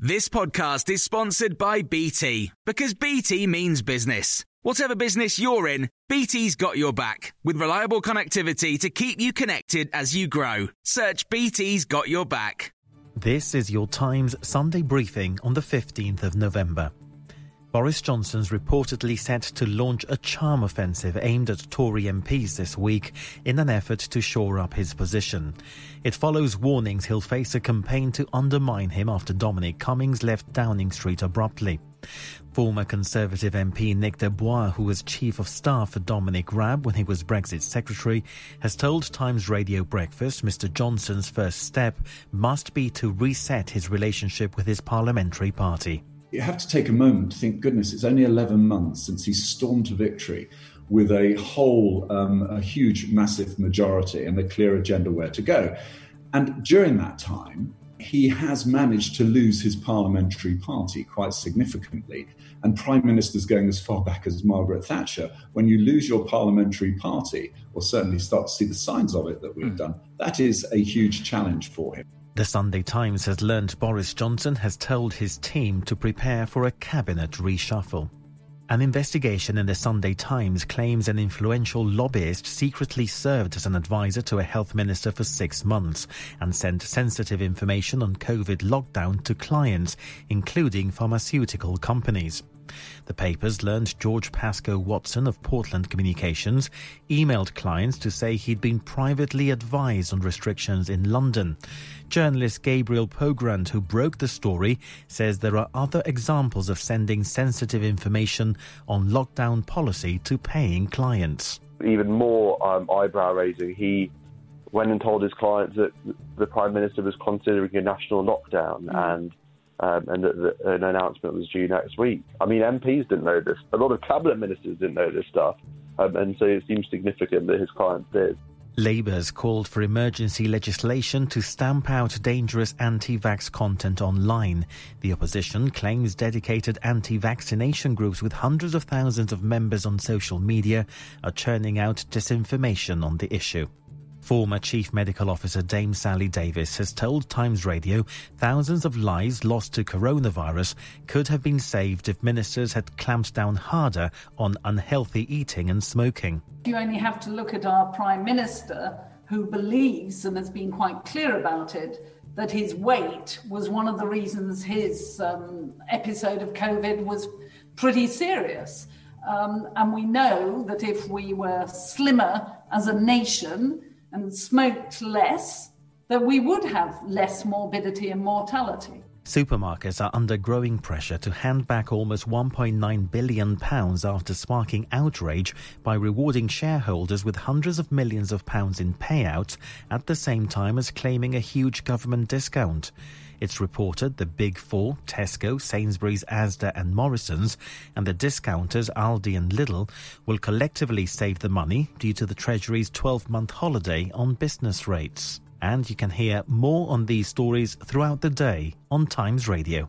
This podcast is sponsored by BT because BT means business. Whatever business you're in, BT's got your back with reliable connectivity to keep you connected as you grow. Search BT's got your back. This is your Times Sunday briefing on the 15th of November. Boris Johnson's reportedly set to launch a charm offensive aimed at Tory MPs this week in an effort to shore up his position. It follows warnings he'll face a campaign to undermine him after Dominic Cummings left Downing Street abruptly. Former Conservative MP Nick de Bois, who was Chief of Staff for Dominic Raab when he was Brexit Secretary, has told Times Radio Breakfast Mr Johnson's first step must be to reset his relationship with his parliamentary party you have to take a moment to think, goodness, it's only 11 months since he stormed to victory with a whole, um, a huge, massive majority and a clear agenda where to go. And during that time, he has managed to lose his parliamentary party quite significantly. And prime ministers going as far back as Margaret Thatcher, when you lose your parliamentary party, or certainly start to see the signs of it that we've mm. done, that is a huge challenge for him. The Sunday Times has learned Boris Johnson has told his team to prepare for a cabinet reshuffle. An investigation in the Sunday Times claims an influential lobbyist secretly served as an advisor to a health minister for six months and sent sensitive information on COVID lockdown to clients, including pharmaceutical companies. The papers learned George Pascoe Watson of Portland Communications emailed clients to say he'd been privately advised on restrictions in London. Journalist Gabriel Pogrund, who broke the story, says there are other examples of sending sensitive information on lockdown policy to paying clients. Even more um, eyebrow raising, he went and told his clients that the Prime Minister was considering a national lockdown mm. and um, and that, an announcement was due next week. I mean, MPs didn't know this. A lot of cabinet ministers didn't know this stuff, um, and so it seems significant that his clients did. Labour's called for emergency legislation to stamp out dangerous anti vax content online. The opposition claims dedicated anti vaccination groups with hundreds of thousands of members on social media are churning out disinformation on the issue. Former Chief Medical Officer Dame Sally Davies has told Times Radio thousands of lives lost to coronavirus could have been saved if ministers had clamped down harder on unhealthy eating and smoking. You only have to look at our Prime Minister, who believes and has been quite clear about it that his weight was one of the reasons his um, episode of COVID was pretty serious. Um, and we know that if we were slimmer as a nation, and smoked less, that we would have less morbidity and mortality. Supermarkets are under growing pressure to hand back almost £1.9 billion after sparking outrage by rewarding shareholders with hundreds of millions of pounds in payouts at the same time as claiming a huge government discount. It's reported the big four, Tesco, Sainsbury's, Asda and Morrison's, and the discounters Aldi and Lidl will collectively save the money due to the Treasury's 12-month holiday on business rates. And you can hear more on these stories throughout the day on Times Radio.